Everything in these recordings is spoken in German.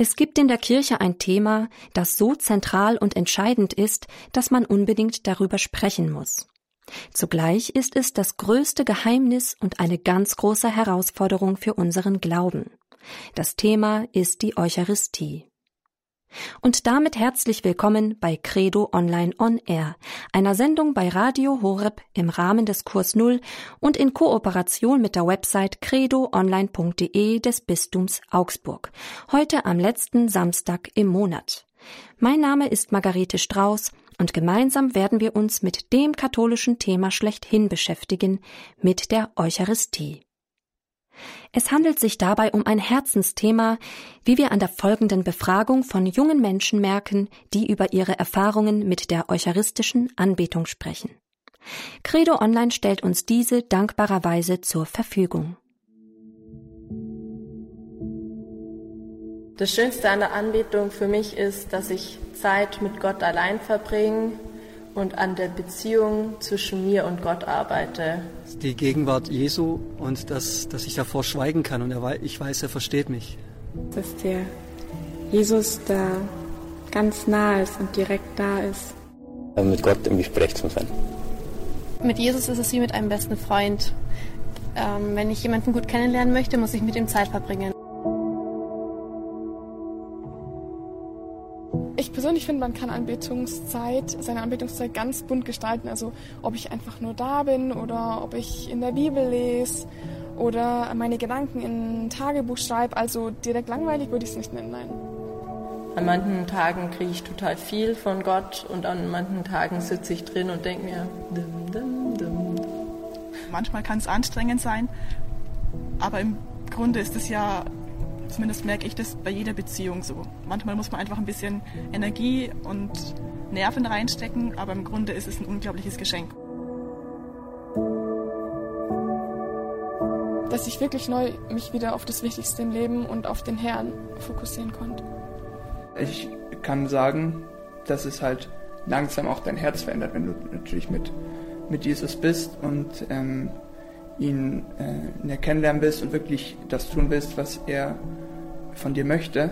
Es gibt in der Kirche ein Thema, das so zentral und entscheidend ist, dass man unbedingt darüber sprechen muss. Zugleich ist es das größte Geheimnis und eine ganz große Herausforderung für unseren Glauben. Das Thema ist die Eucharistie. Und damit herzlich willkommen bei Credo Online On Air, einer Sendung bei Radio Horeb im Rahmen des Kurs Null und in Kooperation mit der Website credoonline.de des Bistums Augsburg. Heute am letzten Samstag im Monat. Mein Name ist Margarete Strauß und gemeinsam werden wir uns mit dem katholischen Thema schlechthin beschäftigen, mit der Eucharistie. Es handelt sich dabei um ein Herzensthema, wie wir an der folgenden Befragung von jungen Menschen merken, die über ihre Erfahrungen mit der eucharistischen Anbetung sprechen. Credo Online stellt uns diese dankbarerweise zur Verfügung. Das Schönste an der Anbetung für mich ist, dass ich Zeit mit Gott allein verbringe und an der Beziehung zwischen mir und Gott arbeite. Die Gegenwart Jesu und dass, dass ich davor schweigen kann und er, ich weiß, er versteht mich. Dass der Jesus da ganz nah ist und direkt da ist. Mit Gott im Gespräch zu sein. Mit Jesus ist es wie mit einem besten Freund. Ähm, wenn ich jemanden gut kennenlernen möchte, muss ich mit ihm Zeit verbringen. Ich finde, man kann Anbetungszeit, seine Anbetungszeit ganz bunt gestalten. Also ob ich einfach nur da bin oder ob ich in der Bibel lese oder meine Gedanken in ein Tagebuch schreibe. Also direkt langweilig würde ich es nicht nennen, nein. An manchen Tagen kriege ich total viel von Gott und an manchen Tagen sitze ich drin und denke mir, dim, dim, dim. Manchmal kann es anstrengend sein, aber im Grunde ist es ja Zumindest merke ich das bei jeder Beziehung so. Manchmal muss man einfach ein bisschen Energie und Nerven reinstecken, aber im Grunde ist es ein unglaubliches Geschenk. Dass ich wirklich neu mich wieder auf das Wichtigste im Leben und auf den Herrn fokussieren konnte. Ich kann sagen, dass es halt langsam auch dein Herz verändert, wenn du natürlich mit, mit Jesus bist und ähm, ihn äh, kennenlernen willst und wirklich das tun willst, was er von dir möchte,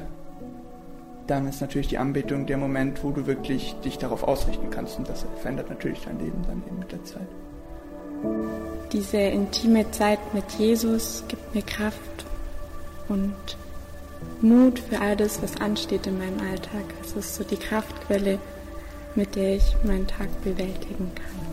dann ist natürlich die Anbetung der Moment, wo du wirklich dich darauf ausrichten kannst. Und das verändert natürlich dein Leben dann eben mit der Zeit. Diese intime Zeit mit Jesus gibt mir Kraft und Mut für all das, was ansteht in meinem Alltag. Es ist so die Kraftquelle, mit der ich meinen Tag bewältigen kann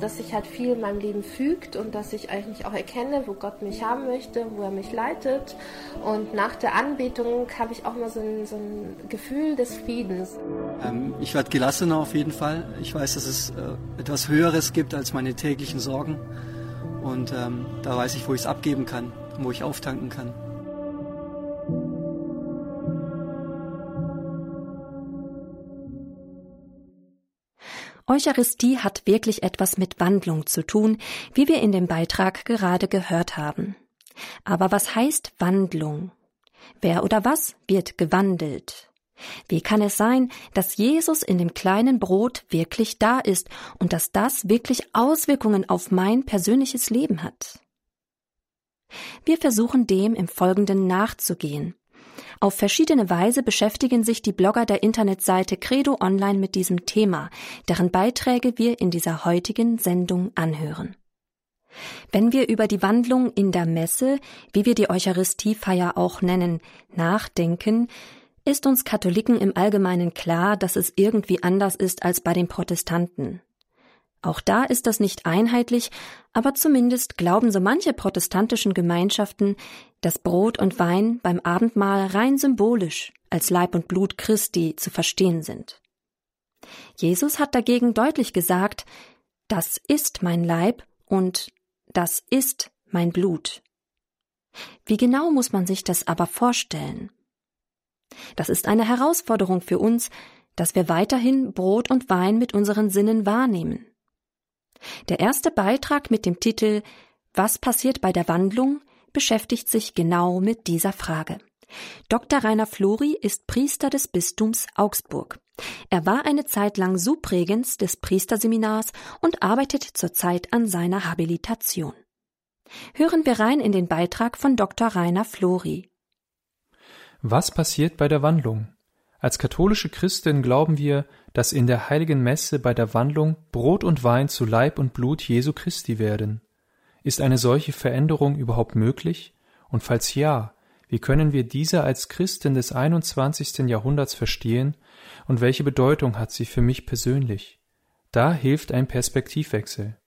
dass sich halt viel in meinem Leben fügt und dass ich eigentlich auch erkenne, wo Gott mich haben möchte, wo er mich leitet. Und nach der Anbetung habe ich auch mal so ein, so ein Gefühl des Friedens. Ähm, ich werde gelassener auf jeden Fall. Ich weiß, dass es äh, etwas Höheres gibt als meine täglichen Sorgen. Und ähm, da weiß ich, wo ich es abgeben kann, wo ich auftanken kann. Eucharistie hat wirklich etwas mit Wandlung zu tun, wie wir in dem Beitrag gerade gehört haben. Aber was heißt Wandlung? Wer oder was wird gewandelt? Wie kann es sein, dass Jesus in dem kleinen Brot wirklich da ist und dass das wirklich Auswirkungen auf mein persönliches Leben hat? Wir versuchen dem im Folgenden nachzugehen. Auf verschiedene Weise beschäftigen sich die Blogger der Internetseite Credo Online mit diesem Thema, deren Beiträge wir in dieser heutigen Sendung anhören. Wenn wir über die Wandlung in der Messe, wie wir die Eucharistiefeier auch nennen, nachdenken, ist uns Katholiken im Allgemeinen klar, dass es irgendwie anders ist als bei den Protestanten. Auch da ist das nicht einheitlich, aber zumindest glauben so manche protestantischen Gemeinschaften, dass Brot und Wein beim Abendmahl rein symbolisch als Leib und Blut Christi zu verstehen sind. Jesus hat dagegen deutlich gesagt, das ist mein Leib und das ist mein Blut. Wie genau muss man sich das aber vorstellen? Das ist eine Herausforderung für uns, dass wir weiterhin Brot und Wein mit unseren Sinnen wahrnehmen. Der erste Beitrag mit dem Titel Was passiert bei der Wandlung beschäftigt sich genau mit dieser Frage. Dr. Rainer Flori ist Priester des Bistums Augsburg. Er war eine Zeit lang Subregens des Priesterseminars und arbeitet zurzeit an seiner Habilitation. Hören wir rein in den Beitrag von Dr. Rainer Flori. Was passiert bei der Wandlung? Als katholische Christen glauben wir, dass in der heiligen Messe bei der Wandlung Brot und Wein zu Leib und Blut Jesu Christi werden. Ist eine solche Veränderung überhaupt möglich? Und falls ja, wie können wir diese als Christen des 21. Jahrhunderts verstehen und welche Bedeutung hat sie für mich persönlich? Da hilft ein Perspektivwechsel.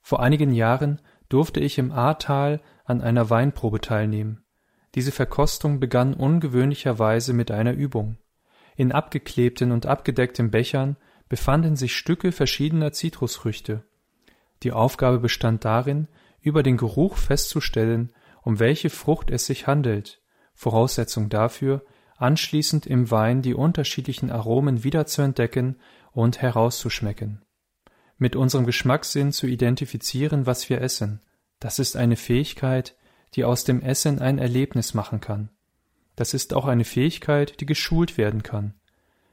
Vor einigen Jahren durfte ich im Ahrtal an einer Weinprobe teilnehmen. Diese Verkostung begann ungewöhnlicherweise mit einer Übung. In abgeklebten und abgedeckten Bechern befanden sich Stücke verschiedener Zitrusfrüchte. Die Aufgabe bestand darin, über den Geruch festzustellen, um welche Frucht es sich handelt, Voraussetzung dafür, anschließend im Wein die unterschiedlichen Aromen wieder zu entdecken und herauszuschmecken. Mit unserem Geschmackssinn zu identifizieren, was wir essen, das ist eine Fähigkeit, die aus dem Essen ein Erlebnis machen kann. Das ist auch eine Fähigkeit, die geschult werden kann.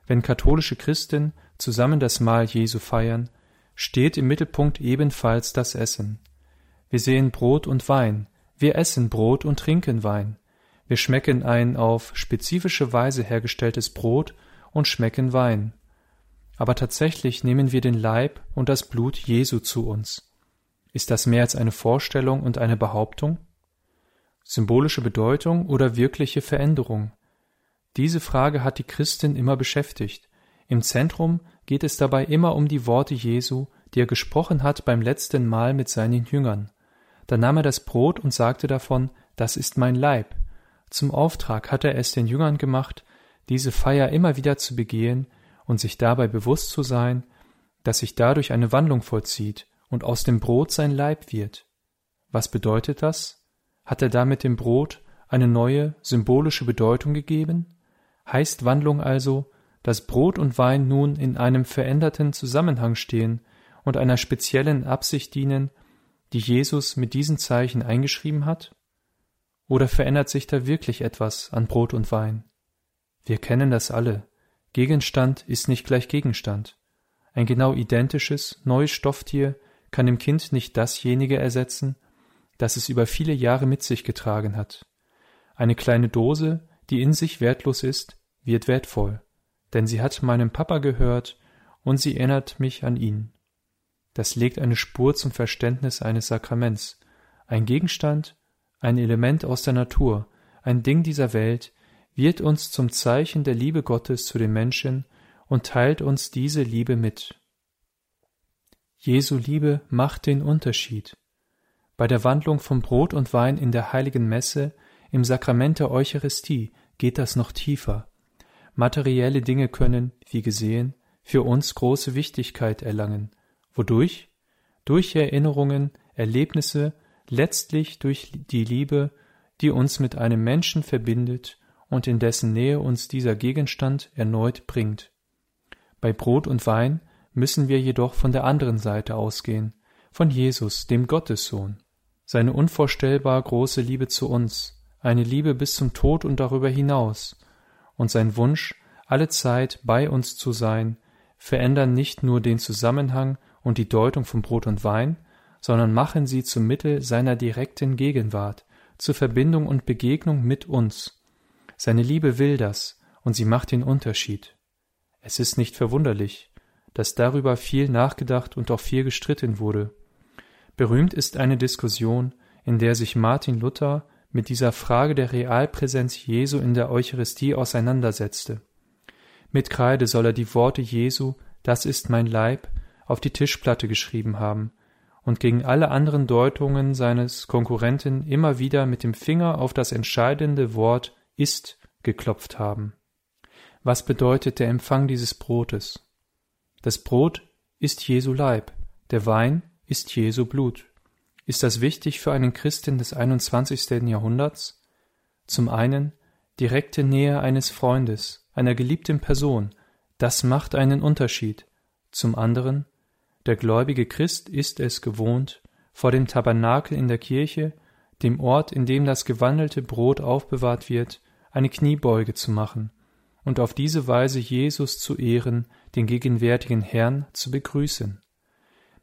Wenn katholische Christen zusammen das Mahl Jesu feiern, steht im Mittelpunkt ebenfalls das Essen. Wir sehen Brot und Wein, wir essen Brot und trinken Wein. Wir schmecken ein auf spezifische Weise hergestelltes Brot und schmecken Wein. Aber tatsächlich nehmen wir den Leib und das Blut Jesu zu uns. Ist das mehr als eine Vorstellung und eine Behauptung? Symbolische Bedeutung oder wirkliche Veränderung? Diese Frage hat die Christin immer beschäftigt. Im Zentrum geht es dabei immer um die Worte Jesu, die er gesprochen hat beim letzten Mal mit seinen Jüngern. Da nahm er das Brot und sagte davon, das ist mein Leib. Zum Auftrag hat er es den Jüngern gemacht, diese Feier immer wieder zu begehen und sich dabei bewusst zu sein, dass sich dadurch eine Wandlung vollzieht und aus dem Brot sein Leib wird. Was bedeutet das? Hat er damit dem Brot eine neue symbolische Bedeutung gegeben? Heißt Wandlung also, dass Brot und Wein nun in einem veränderten Zusammenhang stehen und einer speziellen Absicht dienen, die Jesus mit diesen Zeichen eingeschrieben hat? Oder verändert sich da wirklich etwas an Brot und Wein? Wir kennen das alle. Gegenstand ist nicht gleich Gegenstand. Ein genau identisches, neues Stofftier kann dem Kind nicht dasjenige ersetzen, das es über viele Jahre mit sich getragen hat. Eine kleine Dose, die in sich wertlos ist, wird wertvoll, denn sie hat meinem Papa gehört und sie erinnert mich an ihn. Das legt eine Spur zum Verständnis eines Sakraments, ein Gegenstand, ein Element aus der Natur, ein Ding dieser Welt, wird uns zum Zeichen der Liebe Gottes zu den Menschen und teilt uns diese Liebe mit. Jesu Liebe macht den Unterschied. Bei der Wandlung von Brot und Wein in der heiligen Messe, im Sakrament der Eucharistie, geht das noch tiefer. Materielle Dinge können, wie gesehen, für uns große Wichtigkeit erlangen. Wodurch? Durch Erinnerungen, Erlebnisse, letztlich durch die Liebe, die uns mit einem Menschen verbindet und in dessen Nähe uns dieser Gegenstand erneut bringt. Bei Brot und Wein müssen wir jedoch von der anderen Seite ausgehen, von Jesus, dem Gottessohn seine unvorstellbar große Liebe zu uns, eine Liebe bis zum Tod und darüber hinaus, und sein Wunsch, alle Zeit bei uns zu sein, verändern nicht nur den Zusammenhang und die Deutung von Brot und Wein, sondern machen sie zum Mittel seiner direkten Gegenwart, zur Verbindung und Begegnung mit uns. Seine Liebe will das, und sie macht den Unterschied. Es ist nicht verwunderlich, dass darüber viel nachgedacht und auch viel gestritten wurde. Berühmt ist eine Diskussion, in der sich Martin Luther mit dieser Frage der Realpräsenz Jesu in der Eucharistie auseinandersetzte. Mit Kreide soll er die Worte Jesu, das ist mein Leib, auf die Tischplatte geschrieben haben und gegen alle anderen Deutungen seines Konkurrenten immer wieder mit dem Finger auf das entscheidende Wort ist geklopft haben. Was bedeutet der Empfang dieses Brotes? Das Brot ist Jesu Leib, der Wein ist Jesu Blut. Ist das wichtig für einen Christen des 21. Jahrhunderts? Zum einen direkte Nähe eines Freundes, einer geliebten Person, das macht einen Unterschied. Zum anderen der gläubige Christ ist es gewohnt, vor dem Tabernakel in der Kirche, dem Ort, in dem das gewandelte Brot aufbewahrt wird, eine Kniebeuge zu machen und auf diese Weise Jesus zu ehren, den gegenwärtigen Herrn zu begrüßen.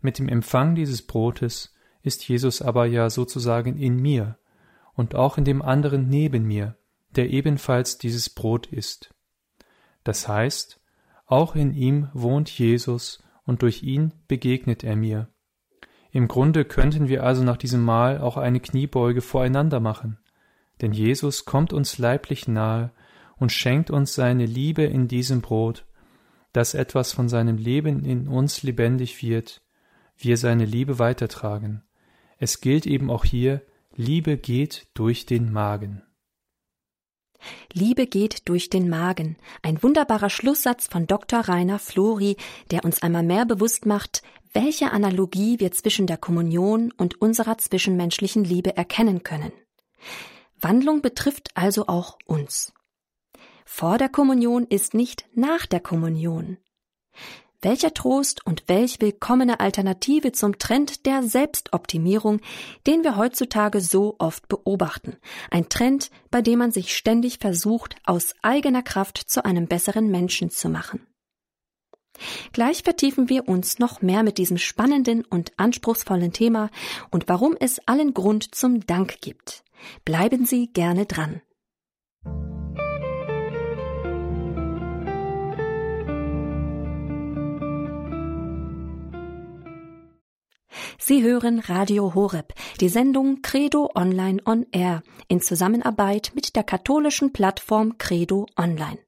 Mit dem Empfang dieses Brotes ist Jesus aber ja sozusagen in mir und auch in dem anderen neben mir, der ebenfalls dieses Brot ist. Das heißt, auch in ihm wohnt Jesus und durch ihn begegnet er mir. Im Grunde könnten wir also nach diesem Mahl auch eine Kniebeuge voreinander machen, denn Jesus kommt uns leiblich nahe und schenkt uns seine Liebe in diesem Brot, dass etwas von seinem Leben in uns lebendig wird, wir seine Liebe weitertragen. Es gilt eben auch hier, Liebe geht durch den Magen. Liebe geht durch den Magen. Ein wunderbarer Schlusssatz von Dr. Rainer Flori, der uns einmal mehr bewusst macht, welche Analogie wir zwischen der Kommunion und unserer zwischenmenschlichen Liebe erkennen können. Wandlung betrifft also auch uns. Vor der Kommunion ist nicht nach der Kommunion. Welcher Trost und welch willkommene Alternative zum Trend der Selbstoptimierung, den wir heutzutage so oft beobachten. Ein Trend, bei dem man sich ständig versucht, aus eigener Kraft zu einem besseren Menschen zu machen. Gleich vertiefen wir uns noch mehr mit diesem spannenden und anspruchsvollen Thema und warum es allen Grund zum Dank gibt. Bleiben Sie gerne dran. Sie hören Radio Horeb, die Sendung Credo Online on Air in Zusammenarbeit mit der katholischen Plattform Credo Online.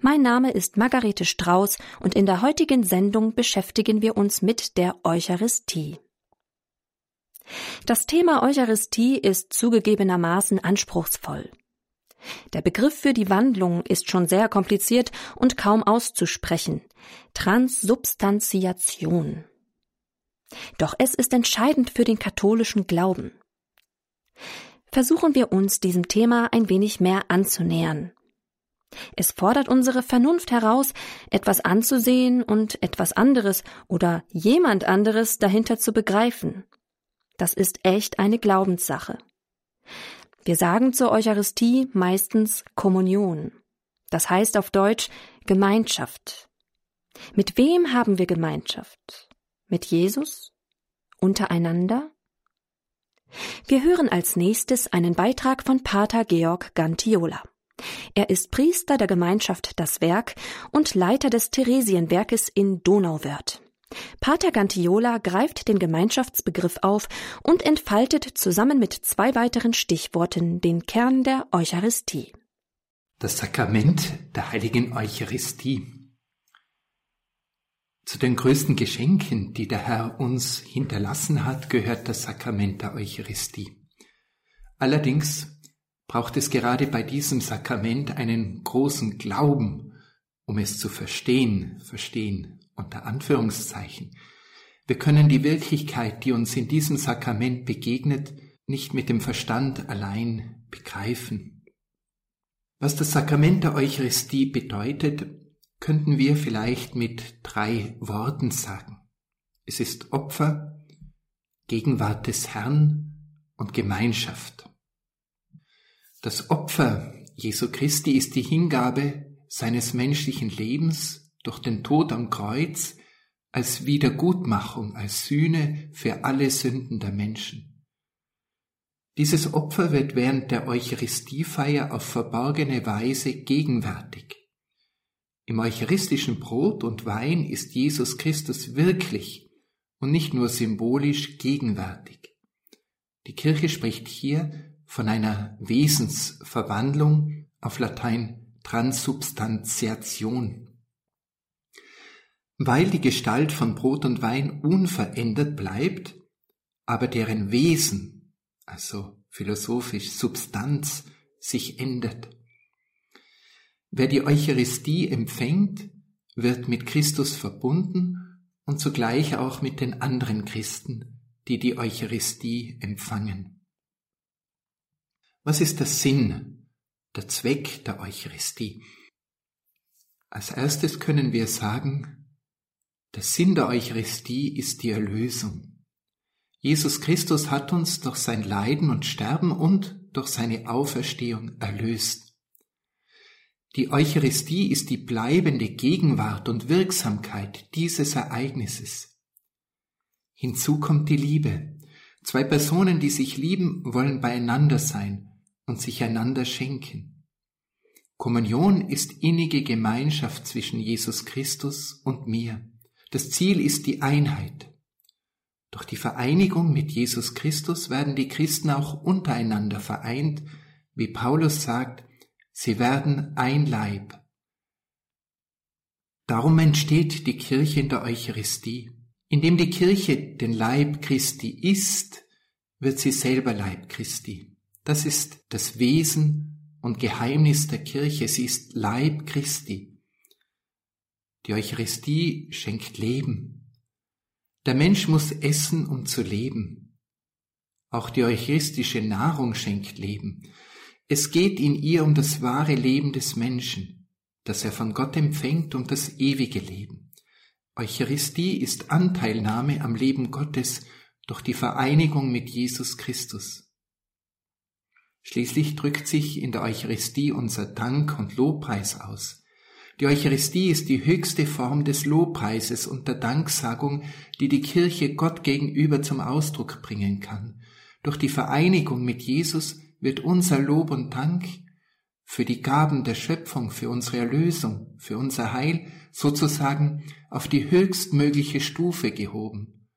Mein Name ist Margarete Strauß und in der heutigen Sendung beschäftigen wir uns mit der Eucharistie. Das Thema Eucharistie ist zugegebenermaßen anspruchsvoll. Der Begriff für die Wandlung ist schon sehr kompliziert und kaum auszusprechen. Transsubstantiation. Doch es ist entscheidend für den katholischen Glauben. Versuchen wir uns diesem Thema ein wenig mehr anzunähern. Es fordert unsere Vernunft heraus, etwas anzusehen und etwas anderes oder jemand anderes dahinter zu begreifen. Das ist echt eine Glaubenssache. Wir sagen zur Eucharistie meistens Kommunion. Das heißt auf Deutsch Gemeinschaft. Mit wem haben wir Gemeinschaft? Mit Jesus? Untereinander? Wir hören als nächstes einen Beitrag von Pater Georg Gantiola. Er ist Priester der Gemeinschaft Das Werk und Leiter des Theresienwerkes in Donauwörth. Pater Gantiola greift den Gemeinschaftsbegriff auf und entfaltet zusammen mit zwei weiteren Stichworten den Kern der Eucharistie. Das Sakrament der heiligen Eucharistie. Zu den größten Geschenken, die der Herr uns hinterlassen hat, gehört das Sakrament der Eucharistie. Allerdings braucht es gerade bei diesem Sakrament einen großen Glauben, um es zu verstehen, verstehen unter Anführungszeichen. Wir können die Wirklichkeit, die uns in diesem Sakrament begegnet, nicht mit dem Verstand allein begreifen. Was das Sakrament der Eucharistie bedeutet, könnten wir vielleicht mit drei Worten sagen. Es ist Opfer, Gegenwart des Herrn und Gemeinschaft. Das Opfer Jesu Christi ist die Hingabe seines menschlichen Lebens durch den Tod am Kreuz als Wiedergutmachung, als Sühne für alle Sünden der Menschen. Dieses Opfer wird während der Eucharistiefeier auf verborgene Weise gegenwärtig. Im eucharistischen Brot und Wein ist Jesus Christus wirklich und nicht nur symbolisch gegenwärtig. Die Kirche spricht hier von einer Wesensverwandlung auf Latein Transubstantiation. Weil die Gestalt von Brot und Wein unverändert bleibt, aber deren Wesen, also philosophisch Substanz, sich ändert. Wer die Eucharistie empfängt, wird mit Christus verbunden und zugleich auch mit den anderen Christen, die die Eucharistie empfangen. Was ist der Sinn, der Zweck der Eucharistie? Als erstes können wir sagen, der Sinn der Eucharistie ist die Erlösung. Jesus Christus hat uns durch sein Leiden und Sterben und durch seine Auferstehung erlöst. Die Eucharistie ist die bleibende Gegenwart und Wirksamkeit dieses Ereignisses. Hinzu kommt die Liebe. Zwei Personen, die sich lieben, wollen beieinander sein und sich einander schenken. Kommunion ist innige Gemeinschaft zwischen Jesus Christus und mir. Das Ziel ist die Einheit. Durch die Vereinigung mit Jesus Christus werden die Christen auch untereinander vereint, wie Paulus sagt, sie werden ein Leib. Darum entsteht die Kirche in der Eucharistie. Indem die Kirche den Leib Christi ist, wird sie selber Leib Christi. Das ist das Wesen und Geheimnis der Kirche. Sie ist Leib Christi. Die Eucharistie schenkt Leben. Der Mensch muss essen, um zu leben. Auch die eucharistische Nahrung schenkt Leben. Es geht in ihr um das wahre Leben des Menschen, das er von Gott empfängt und das ewige Leben. Eucharistie ist Anteilnahme am Leben Gottes durch die Vereinigung mit Jesus Christus. Schließlich drückt sich in der Eucharistie unser Dank und Lobpreis aus. Die Eucharistie ist die höchste Form des Lobpreises und der Danksagung, die die Kirche Gott gegenüber zum Ausdruck bringen kann. Durch die Vereinigung mit Jesus wird unser Lob und Dank für die Gaben der Schöpfung, für unsere Erlösung, für unser Heil sozusagen auf die höchstmögliche Stufe gehoben.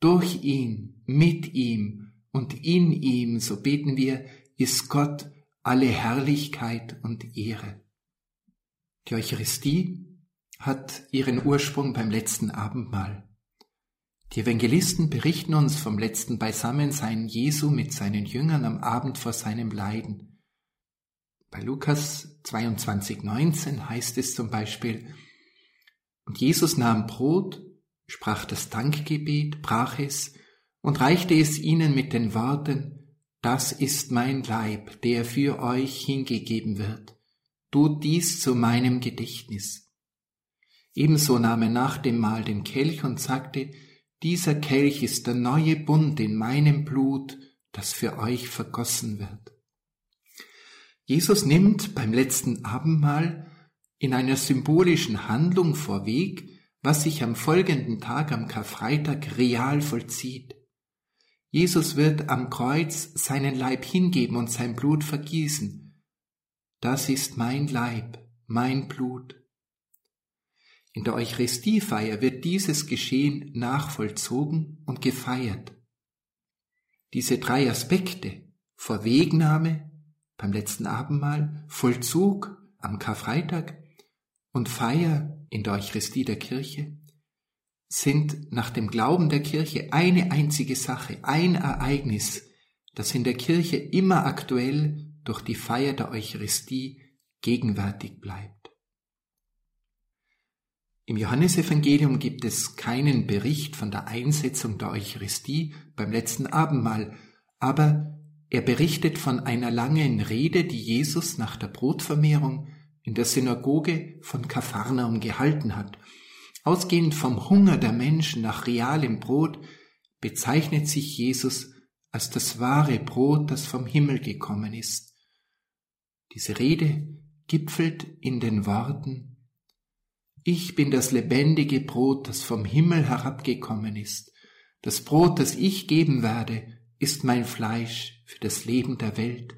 Durch ihn, mit ihm und in ihm, so beten wir, ist Gott alle Herrlichkeit und Ehre. Die Eucharistie hat ihren Ursprung beim letzten Abendmahl. Die Evangelisten berichten uns vom letzten Beisammensein Jesu mit seinen Jüngern am Abend vor seinem Leiden. Bei Lukas 22, 19 heißt es zum Beispiel, und Jesus nahm Brot, sprach das Dankgebet, brach es und reichte es ihnen mit den Worten, das ist mein Leib, der für euch hingegeben wird. Tut dies zu meinem Gedächtnis. Ebenso nahm er nach dem Mahl den Kelch und sagte, dieser Kelch ist der neue Bund in meinem Blut, das für euch vergossen wird. Jesus nimmt beim letzten Abendmahl in einer symbolischen Handlung vorweg, was sich am folgenden Tag am Karfreitag real vollzieht. Jesus wird am Kreuz seinen Leib hingeben und sein Blut vergießen. Das ist mein Leib, mein Blut. In der Eucharistiefeier wird dieses Geschehen nachvollzogen und gefeiert. Diese drei Aspekte, Vorwegnahme beim letzten Abendmahl, Vollzug am Karfreitag und Feier in der Eucharistie der Kirche sind nach dem Glauben der Kirche eine einzige Sache, ein Ereignis, das in der Kirche immer aktuell durch die Feier der Eucharistie gegenwärtig bleibt. Im Johannesevangelium gibt es keinen Bericht von der Einsetzung der Eucharistie beim letzten Abendmahl, aber er berichtet von einer langen Rede, die Jesus nach der Brotvermehrung in der Synagoge von Kapharnaum gehalten hat. Ausgehend vom Hunger der Menschen nach realem Brot bezeichnet sich Jesus als das wahre Brot, das vom Himmel gekommen ist. Diese Rede gipfelt in den Worten Ich bin das lebendige Brot, das vom Himmel herabgekommen ist. Das Brot, das ich geben werde, ist mein Fleisch für das Leben der Welt.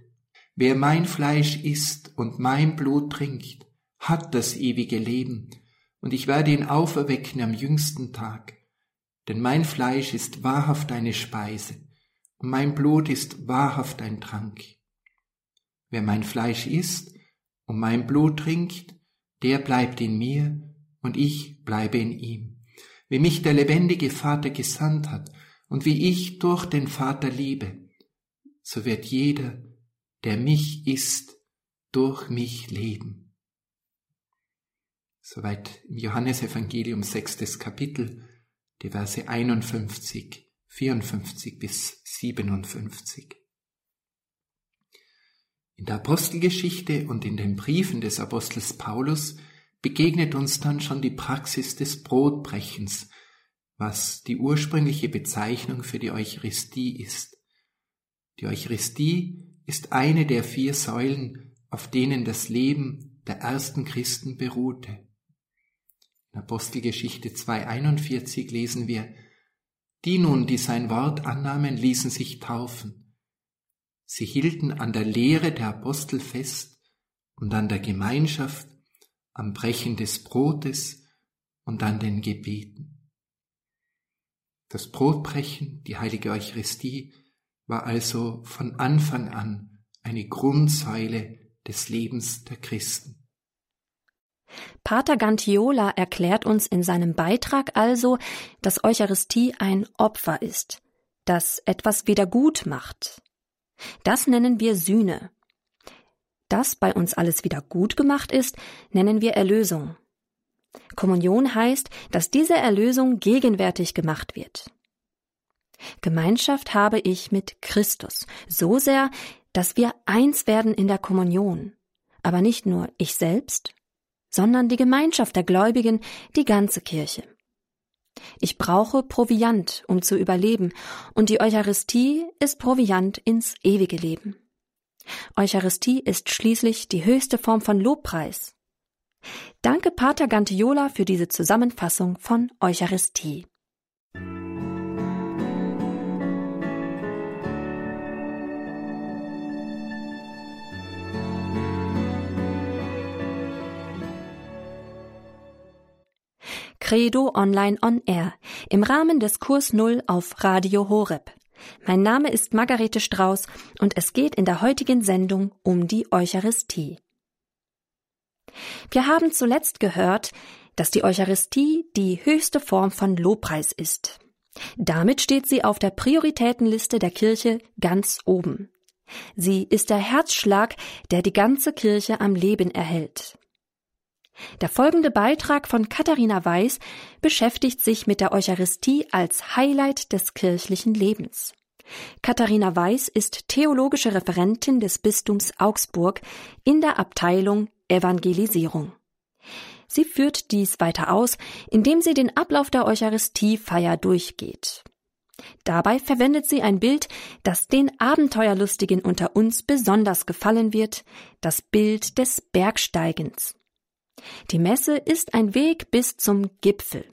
Wer mein Fleisch isst und mein Blut trinkt, hat das ewige Leben, und ich werde ihn auferwecken am jüngsten Tag. Denn mein Fleisch ist wahrhaft eine Speise, und mein Blut ist wahrhaft ein Trank. Wer mein Fleisch isst und mein Blut trinkt, der bleibt in mir, und ich bleibe in ihm. Wie mich der lebendige Vater gesandt hat, und wie ich durch den Vater liebe, so wird jeder, der mich ist, durch mich leben. Soweit im Johannesevangelium sechstes Kapitel, die Verse 51, 54 bis 57. In der Apostelgeschichte und in den Briefen des Apostels Paulus begegnet uns dann schon die Praxis des Brotbrechens, was die ursprüngliche Bezeichnung für die Eucharistie ist. Die Eucharistie ist eine der vier Säulen, auf denen das Leben der ersten Christen beruhte. In Apostelgeschichte 2.41 lesen wir, die nun, die sein Wort annahmen, ließen sich taufen. Sie hielten an der Lehre der Apostel fest und an der Gemeinschaft, am Brechen des Brotes und an den Gebeten. Das Brotbrechen, die heilige Eucharistie, war also von Anfang an eine Grundsäule des Lebens der Christen. Pater Gantiola erklärt uns in seinem Beitrag also, dass Eucharistie ein Opfer ist, das etwas wieder gut macht. Das nennen wir Sühne. Dass bei uns alles wieder gut gemacht ist, nennen wir Erlösung. Kommunion heißt, dass diese Erlösung gegenwärtig gemacht wird. Gemeinschaft habe ich mit Christus, so sehr, dass wir eins werden in der Kommunion, aber nicht nur ich selbst, sondern die Gemeinschaft der Gläubigen, die ganze Kirche. Ich brauche Proviant, um zu überleben, und die Eucharistie ist Proviant ins ewige Leben. Eucharistie ist schließlich die höchste Form von Lobpreis. Danke Pater Gantiola für diese Zusammenfassung von Eucharistie. Credo Online on Air im Rahmen des Kurs Null auf Radio Horeb. Mein Name ist Margarete Strauß und es geht in der heutigen Sendung um die Eucharistie. Wir haben zuletzt gehört, dass die Eucharistie die höchste Form von Lobpreis ist. Damit steht sie auf der Prioritätenliste der Kirche ganz oben. Sie ist der Herzschlag, der die ganze Kirche am Leben erhält. Der folgende Beitrag von Katharina Weiß beschäftigt sich mit der Eucharistie als Highlight des kirchlichen Lebens. Katharina Weiß ist theologische Referentin des Bistums Augsburg in der Abteilung Evangelisierung. Sie führt dies weiter aus, indem sie den Ablauf der Eucharistiefeier durchgeht. Dabei verwendet sie ein Bild, das den Abenteuerlustigen unter uns besonders gefallen wird, das Bild des Bergsteigens. Die Messe ist ein Weg bis zum Gipfel.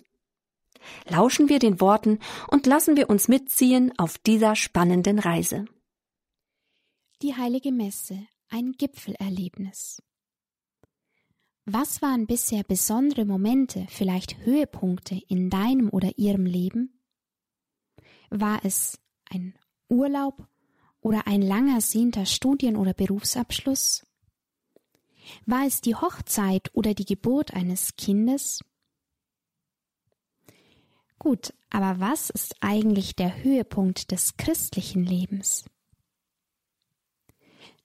Lauschen wir den Worten und lassen wir uns mitziehen auf dieser spannenden Reise. Die heilige Messe, ein Gipfelerlebnis. Was waren bisher besondere Momente, vielleicht Höhepunkte in deinem oder ihrem Leben? War es ein Urlaub oder ein lang ersehnter Studien- oder Berufsabschluss? War es die Hochzeit oder die Geburt eines Kindes? Gut, aber was ist eigentlich der Höhepunkt des christlichen Lebens?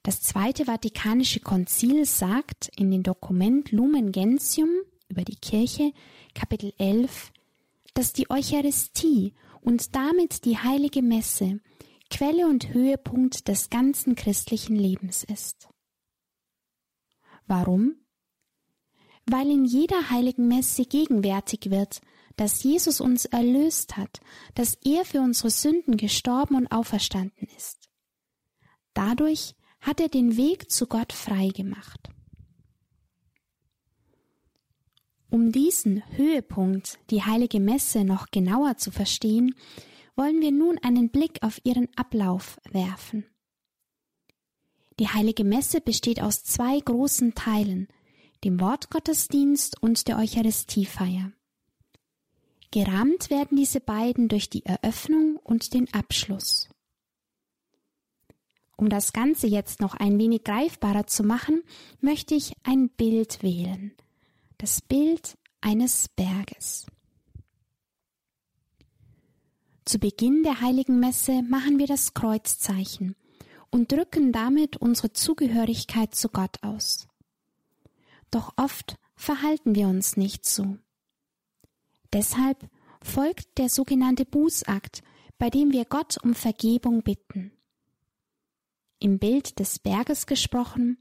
Das Zweite Vatikanische Konzil sagt in dem Dokument Lumen Gentium über die Kirche, Kapitel 11, dass die Eucharistie und damit die heilige Messe Quelle und Höhepunkt des ganzen christlichen Lebens ist. Warum? Weil in jeder heiligen Messe gegenwärtig wird, dass Jesus uns erlöst hat, dass er für unsere Sünden gestorben und auferstanden ist. Dadurch hat er den Weg zu Gott frei gemacht. Um diesen Höhepunkt, die heilige Messe, noch genauer zu verstehen, wollen wir nun einen Blick auf ihren Ablauf werfen. Die heilige Messe besteht aus zwei großen Teilen, dem Wortgottesdienst und der Eucharistiefeier. Gerahmt werden diese beiden durch die Eröffnung und den Abschluss. Um das Ganze jetzt noch ein wenig greifbarer zu machen, möchte ich ein Bild wählen. Das Bild eines Berges. Zu Beginn der heiligen Messe machen wir das Kreuzzeichen und drücken damit unsere Zugehörigkeit zu Gott aus. Doch oft verhalten wir uns nicht so. Deshalb folgt der sogenannte Bußakt, bei dem wir Gott um Vergebung bitten. Im Bild des Berges gesprochen,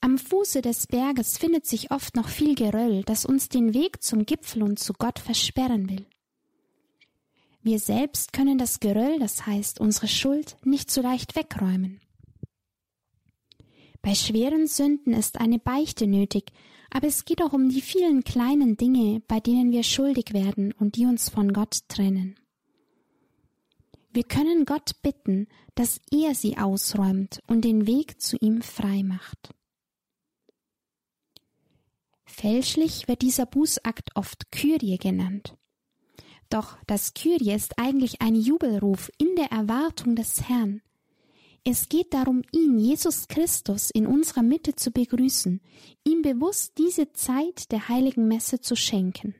am Fuße des Berges findet sich oft noch viel Geröll, das uns den Weg zum Gipfel und zu Gott versperren will. Wir selbst können das Geröll, das heißt unsere Schuld, nicht so leicht wegräumen. Bei schweren Sünden ist eine Beichte nötig, aber es geht auch um die vielen kleinen Dinge, bei denen wir schuldig werden und die uns von Gott trennen. Wir können Gott bitten, dass er sie ausräumt und den Weg zu ihm frei macht. Fälschlich wird dieser Bußakt oft Kyrie genannt. Doch das Kyrie ist eigentlich ein Jubelruf in der Erwartung des Herrn. Es geht darum, ihn, Jesus Christus, in unserer Mitte zu begrüßen, ihm bewusst diese Zeit der heiligen Messe zu schenken.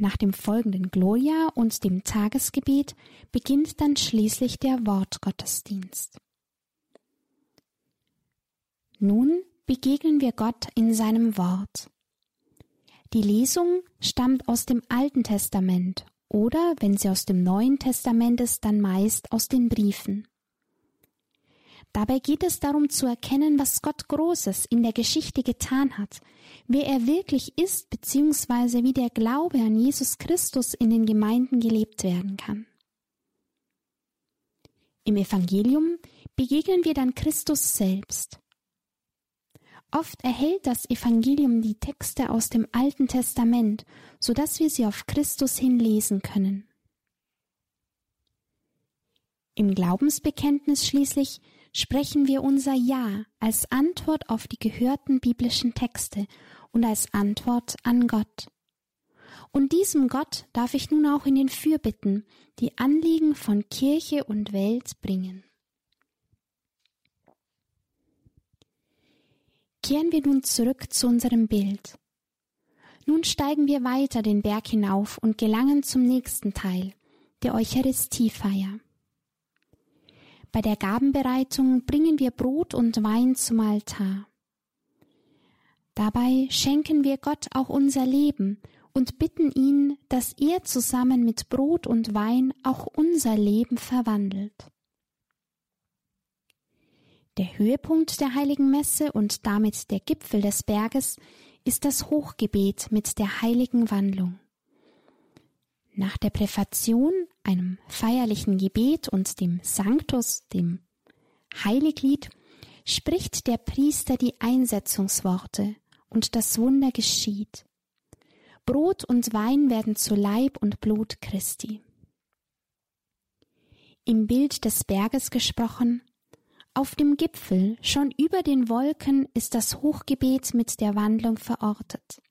Nach dem folgenden Gloria und dem Tagesgebet beginnt dann schließlich der Wortgottesdienst. Nun begegnen wir Gott in seinem Wort. Die Lesung stammt aus dem Alten Testament oder, wenn sie aus dem Neuen Testament ist, dann meist aus den Briefen. Dabei geht es darum zu erkennen, was Gott Großes in der Geschichte getan hat, wer er wirklich ist, beziehungsweise wie der Glaube an Jesus Christus in den Gemeinden gelebt werden kann. Im Evangelium begegnen wir dann Christus selbst. Oft erhält das Evangelium die Texte aus dem Alten Testament, so dass wir sie auf Christus hin lesen können. Im Glaubensbekenntnis schließlich sprechen wir unser Ja als Antwort auf die gehörten biblischen Texte und als Antwort an Gott. Und diesem Gott darf ich nun auch in den Fürbitten die Anliegen von Kirche und Welt bringen. Kehren wir nun zurück zu unserem Bild. Nun steigen wir weiter den Berg hinauf und gelangen zum nächsten Teil, der Eucharistiefeier. Bei der Gabenbereitung bringen wir Brot und Wein zum Altar. Dabei schenken wir Gott auch unser Leben und bitten ihn, dass er zusammen mit Brot und Wein auch unser Leben verwandelt. Der Höhepunkt der heiligen Messe und damit der Gipfel des Berges ist das Hochgebet mit der heiligen Wandlung. Nach der Präfation, einem feierlichen Gebet und dem Sanctus, dem Heiliglied, spricht der Priester die Einsetzungsworte und das Wunder geschieht. Brot und Wein werden zu Leib und Blut Christi. Im Bild des Berges gesprochen, auf dem Gipfel, schon über den Wolken, ist das Hochgebet mit der Wandlung verortet.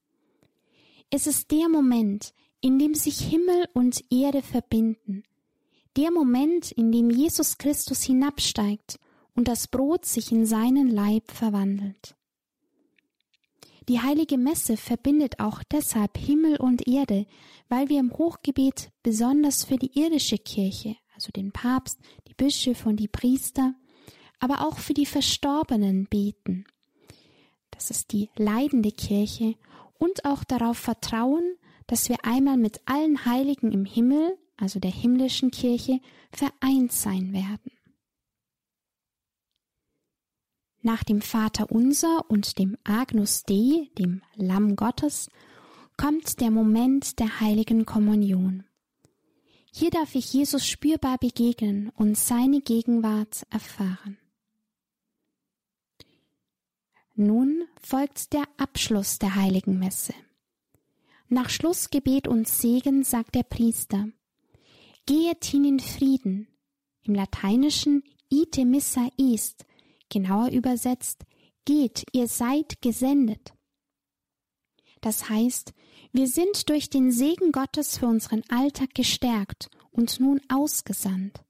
Es ist der Moment, in dem sich Himmel und Erde verbinden, der Moment, in dem Jesus Christus hinabsteigt und das Brot sich in seinen Leib verwandelt. Die heilige Messe verbindet auch deshalb Himmel und Erde, weil wir im Hochgebet besonders für die irdische Kirche, also den Papst, die Bischöfe und die Priester, aber auch für die Verstorbenen beten. Das ist die leidende Kirche und auch darauf vertrauen, dass wir einmal mit allen Heiligen im Himmel, also der himmlischen Kirche, vereint sein werden. Nach dem Vater Unser und dem Agnus Dei, dem Lamm Gottes, kommt der Moment der heiligen Kommunion. Hier darf ich Jesus spürbar begegnen und seine Gegenwart erfahren. Nun folgt der Abschluss der heiligen Messe. Nach Schlussgebet und Segen sagt der Priester, Gehet hin in Frieden, im Lateinischen ite missa est, genauer übersetzt, geht, ihr seid gesendet. Das heißt, wir sind durch den Segen Gottes für unseren Alltag gestärkt und nun ausgesandt.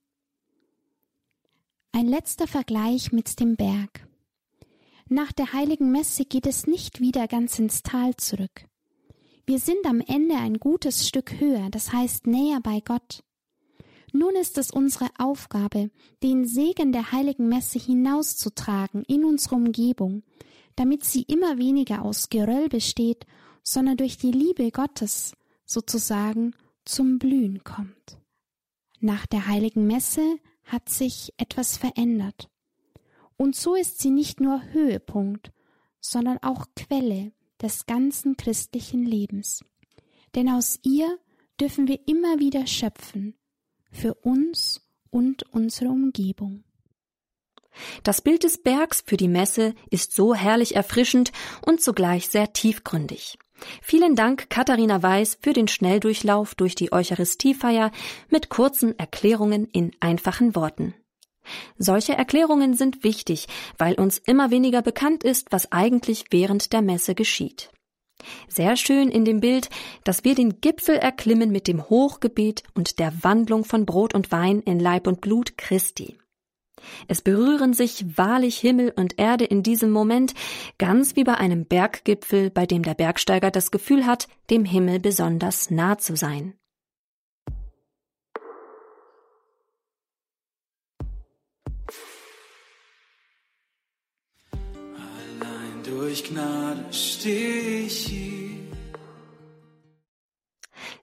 Ein letzter Vergleich mit dem Berg. Nach der heiligen Messe geht es nicht wieder ganz ins Tal zurück. Wir sind am Ende ein gutes Stück höher, das heißt näher bei Gott. Nun ist es unsere Aufgabe, den Segen der heiligen Messe hinauszutragen in unsere Umgebung, damit sie immer weniger aus Geröll besteht, sondern durch die Liebe Gottes sozusagen zum Blühen kommt. Nach der heiligen Messe hat sich etwas verändert. Und so ist sie nicht nur Höhepunkt, sondern auch Quelle des ganzen christlichen Lebens. Denn aus ihr dürfen wir immer wieder schöpfen, für uns und unsere Umgebung. Das Bild des Bergs für die Messe ist so herrlich erfrischend und zugleich sehr tiefgründig. Vielen Dank, Katharina Weiß, für den Schnelldurchlauf durch die Eucharistiefeier mit kurzen Erklärungen in einfachen Worten. Solche Erklärungen sind wichtig, weil uns immer weniger bekannt ist, was eigentlich während der Messe geschieht. Sehr schön in dem Bild, dass wir den Gipfel erklimmen mit dem Hochgebet und der Wandlung von Brot und Wein in Leib und Blut Christi. Es berühren sich wahrlich Himmel und Erde in diesem Moment, ganz wie bei einem Berggipfel, bei dem der Bergsteiger das Gefühl hat, dem Himmel besonders nah zu sein. Durch Gnade stehe ich.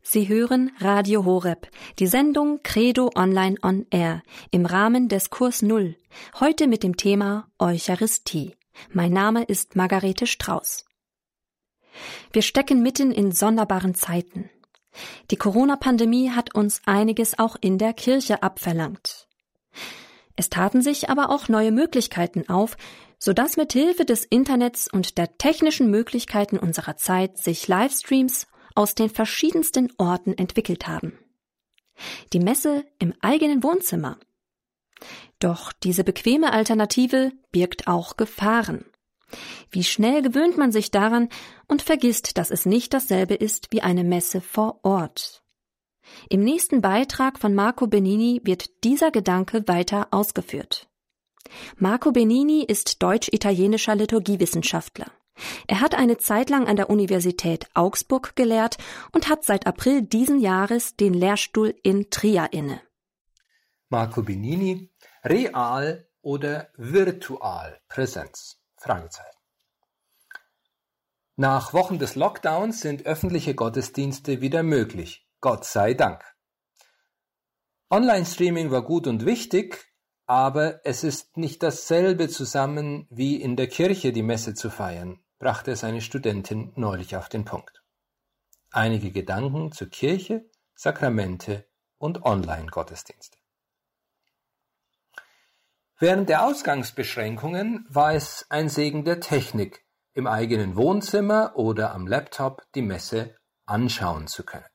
Sie hören Radio Horeb, die Sendung Credo Online on Air im Rahmen des Kurs Null, heute mit dem Thema Eucharistie. Mein Name ist Margarete Strauß. Wir stecken mitten in sonderbaren Zeiten. Die Corona-Pandemie hat uns einiges auch in der Kirche abverlangt. Es taten sich aber auch neue Möglichkeiten auf, so dass mit Hilfe des Internets und der technischen Möglichkeiten unserer Zeit sich Livestreams aus den verschiedensten Orten entwickelt haben. Die Messe im eigenen Wohnzimmer. Doch diese bequeme Alternative birgt auch Gefahren. Wie schnell gewöhnt man sich daran und vergisst, dass es nicht dasselbe ist wie eine Messe vor Ort. Im nächsten Beitrag von Marco Benini wird dieser Gedanke weiter ausgeführt. Marco Benini ist deutsch-italienischer Liturgiewissenschaftler. Er hat eine Zeit lang an der Universität Augsburg gelehrt und hat seit April diesen Jahres den Lehrstuhl in Trier inne. Marco Benini, real oder virtual Präsenz? Nach Wochen des Lockdowns sind öffentliche Gottesdienste wieder möglich. Gott sei Dank. Online-Streaming war gut und wichtig, aber es ist nicht dasselbe zusammen wie in der Kirche die Messe zu feiern brachte es eine Studentin neulich auf den Punkt. Einige Gedanken zur Kirche, Sakramente und Online-Gottesdienste. Während der Ausgangsbeschränkungen war es ein Segen der Technik, im eigenen Wohnzimmer oder am Laptop die Messe anschauen zu können.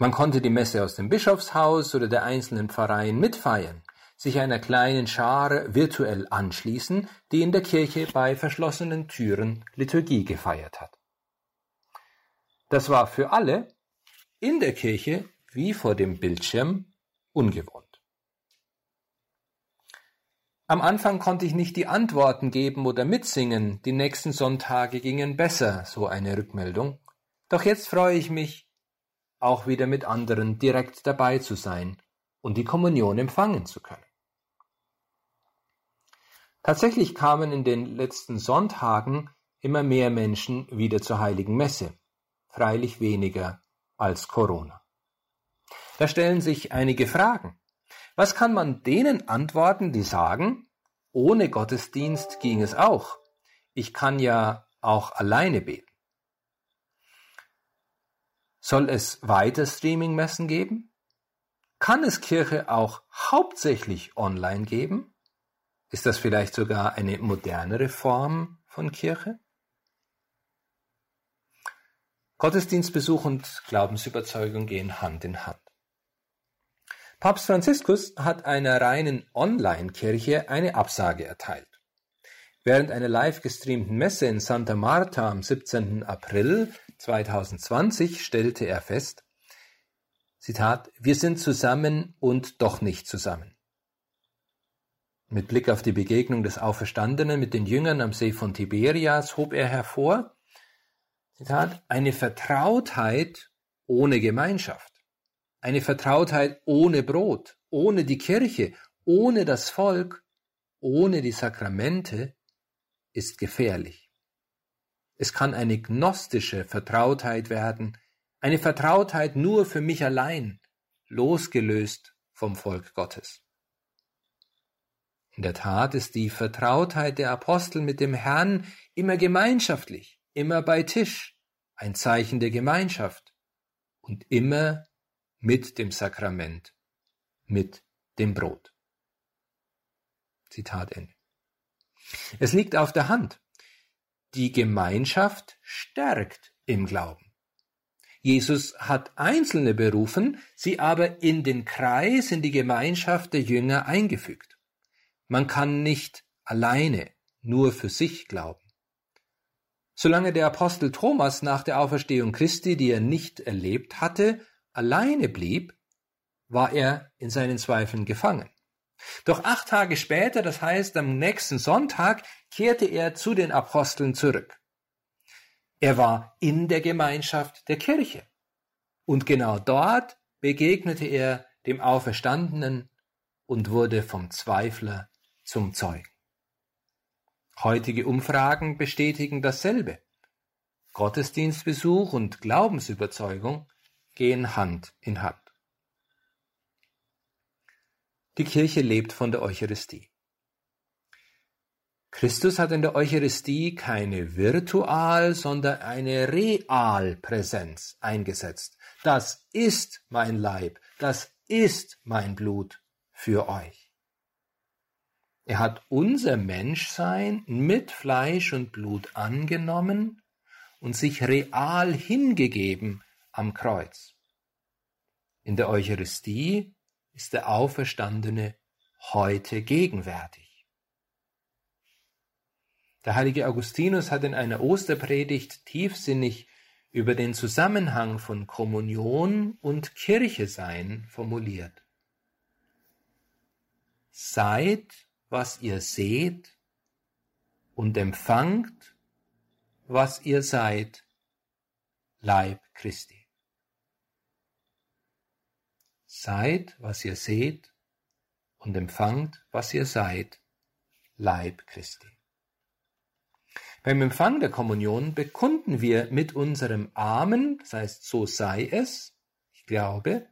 Man konnte die Messe aus dem Bischofshaus oder der einzelnen Pfarreien mitfeiern sich einer kleinen Schare virtuell anschließen, die in der Kirche bei verschlossenen Türen Liturgie gefeiert hat. Das war für alle in der Kirche wie vor dem Bildschirm ungewohnt. Am Anfang konnte ich nicht die Antworten geben oder mitsingen, die nächsten Sonntage gingen besser, so eine Rückmeldung. Doch jetzt freue ich mich, auch wieder mit anderen direkt dabei zu sein und die Kommunion empfangen zu können. Tatsächlich kamen in den letzten Sonntagen immer mehr Menschen wieder zur heiligen Messe, freilich weniger als Corona. Da stellen sich einige Fragen. Was kann man denen antworten, die sagen, ohne Gottesdienst ging es auch. Ich kann ja auch alleine beten. Soll es weiter Streaming-Messen geben? Kann es Kirche auch hauptsächlich online geben? Ist das vielleicht sogar eine modernere Form von Kirche? Gottesdienstbesuch und Glaubensüberzeugung gehen Hand in Hand. Papst Franziskus hat einer reinen Online-Kirche eine Absage erteilt. Während einer live gestreamten Messe in Santa Marta am 17. April 2020 stellte er fest, Zitat, wir sind zusammen und doch nicht zusammen. Mit Blick auf die Begegnung des Auferstandenen mit den Jüngern am See von Tiberias hob er hervor, Zitat, eine Vertrautheit ohne Gemeinschaft, eine Vertrautheit ohne Brot, ohne die Kirche, ohne das Volk, ohne die Sakramente ist gefährlich. Es kann eine gnostische Vertrautheit werden, eine Vertrautheit nur für mich allein, losgelöst vom Volk Gottes. In der Tat ist die Vertrautheit der Apostel mit dem Herrn immer gemeinschaftlich, immer bei Tisch, ein Zeichen der Gemeinschaft und immer mit dem Sakrament, mit dem Brot. Zitat Ende. Es liegt auf der Hand. Die Gemeinschaft stärkt im Glauben. Jesus hat Einzelne berufen, sie aber in den Kreis, in die Gemeinschaft der Jünger eingefügt. Man kann nicht alleine nur für sich glauben. Solange der Apostel Thomas nach der Auferstehung Christi, die er nicht erlebt hatte, alleine blieb, war er in seinen Zweifeln gefangen. Doch acht Tage später, das heißt am nächsten Sonntag, kehrte er zu den Aposteln zurück. Er war in der Gemeinschaft der Kirche. Und genau dort begegnete er dem Auferstandenen und wurde vom Zweifler zum Zeugen. Heutige Umfragen bestätigen dasselbe. Gottesdienstbesuch und Glaubensüberzeugung gehen Hand in Hand. Die Kirche lebt von der Eucharistie. Christus hat in der Eucharistie keine Virtual, sondern eine Realpräsenz eingesetzt. Das ist mein Leib, das ist mein Blut für euch. Er hat unser Menschsein mit Fleisch und Blut angenommen und sich real hingegeben am Kreuz. In der Eucharistie ist der Auferstandene heute gegenwärtig. Der heilige Augustinus hat in einer Osterpredigt tiefsinnig über den Zusammenhang von Kommunion und Kirche sein formuliert. Seid, was ihr seht, und empfangt, was ihr seid, Leib Christi. Seid, was ihr seht, und empfangt, was ihr seid, Leib Christi. Beim Empfang der Kommunion bekunden wir mit unserem Amen, das heißt, so sei es, ich glaube,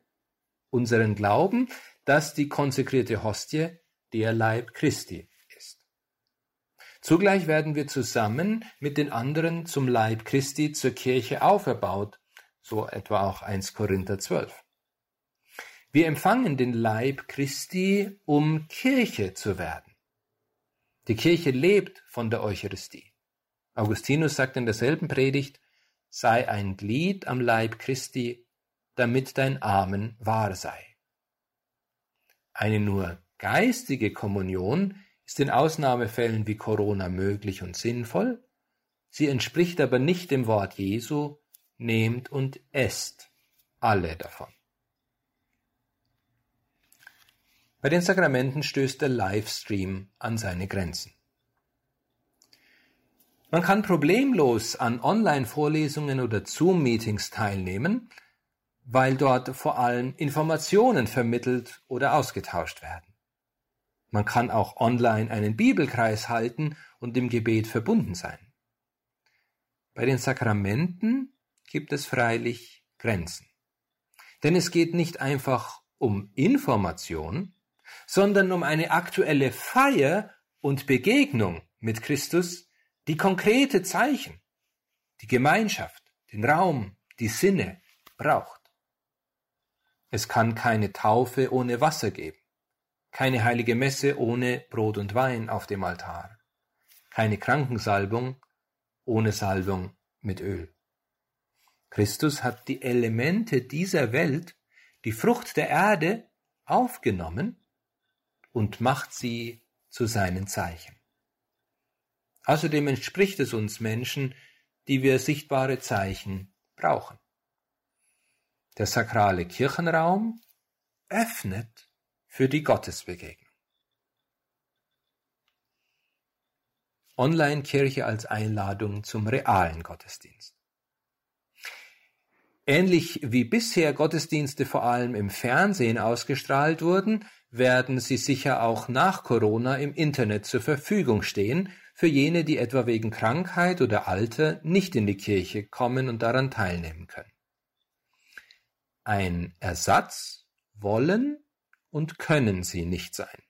unseren Glauben, dass die konsekrierte Hostie der Leib Christi ist. Zugleich werden wir zusammen mit den anderen zum Leib Christi zur Kirche auferbaut, so etwa auch 1 Korinther 12. Wir empfangen den Leib Christi, um Kirche zu werden. Die Kirche lebt von der Eucharistie. Augustinus sagt in derselben Predigt, sei ein Glied am Leib Christi, damit dein Amen wahr sei. Eine nur geistige Kommunion ist in Ausnahmefällen wie Corona möglich und sinnvoll, sie entspricht aber nicht dem Wort Jesu, nehmt und esst alle davon. Bei den Sakramenten stößt der Livestream an seine Grenzen. Man kann problemlos an Online-Vorlesungen oder Zoom-Meetings teilnehmen, weil dort vor allem Informationen vermittelt oder ausgetauscht werden. Man kann auch online einen Bibelkreis halten und im Gebet verbunden sein. Bei den Sakramenten gibt es freilich Grenzen. Denn es geht nicht einfach um Information, sondern um eine aktuelle Feier und Begegnung mit Christus, die konkrete Zeichen, die Gemeinschaft, den Raum, die Sinne braucht. Es kann keine Taufe ohne Wasser geben, keine heilige Messe ohne Brot und Wein auf dem Altar, keine Krankensalbung ohne Salbung mit Öl. Christus hat die Elemente dieser Welt, die Frucht der Erde, aufgenommen und macht sie zu seinen Zeichen. Außerdem entspricht es uns Menschen, die wir sichtbare Zeichen brauchen. Der sakrale Kirchenraum öffnet für die Gottesbegegnung. Online-Kirche als Einladung zum realen Gottesdienst. Ähnlich wie bisher Gottesdienste vor allem im Fernsehen ausgestrahlt wurden, werden sie sicher auch nach Corona im Internet zur Verfügung stehen, für jene, die etwa wegen Krankheit oder Alter nicht in die Kirche kommen und daran teilnehmen können. Ein Ersatz wollen und können sie nicht sein.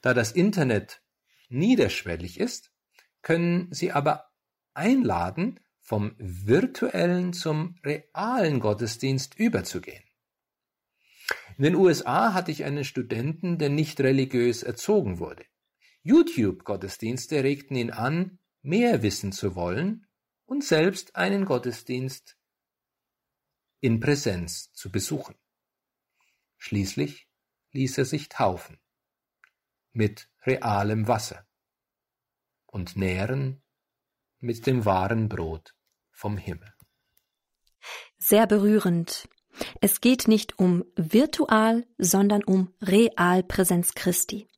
Da das Internet niederschwellig ist, können sie aber einladen, vom virtuellen zum realen Gottesdienst überzugehen. In den USA hatte ich einen Studenten, der nicht religiös erzogen wurde. YouTube-Gottesdienste regten ihn an, mehr wissen zu wollen und selbst einen Gottesdienst in Präsenz zu besuchen. Schließlich ließ er sich taufen mit realem Wasser und nähren mit dem wahren Brot vom Himmel. Sehr berührend. Es geht nicht um virtual, sondern um Realpräsenz Christi.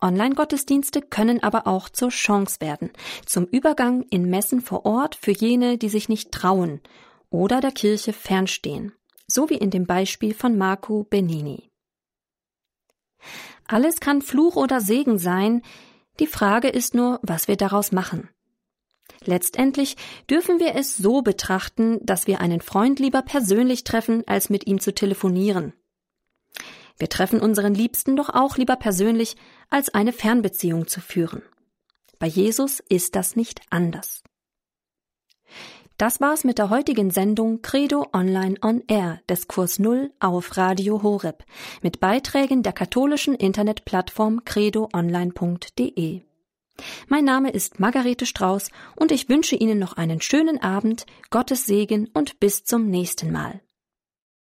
Online-Gottesdienste können aber auch zur Chance werden, zum Übergang in Messen vor Ort für jene, die sich nicht trauen oder der Kirche fernstehen, so wie in dem Beispiel von Marco Benini. Alles kann Fluch oder Segen sein, die Frage ist nur, was wir daraus machen. Letztendlich dürfen wir es so betrachten, dass wir einen Freund lieber persönlich treffen, als mit ihm zu telefonieren. Wir treffen unseren Liebsten doch auch lieber persönlich, als eine Fernbeziehung zu führen. Bei Jesus ist das nicht anders. Das war's mit der heutigen Sendung Credo Online on Air des Kurs Null auf Radio Horeb mit Beiträgen der katholischen Internetplattform credoonline.de. Mein Name ist Margarete Strauß und ich wünsche Ihnen noch einen schönen Abend, Gottes Segen und bis zum nächsten Mal.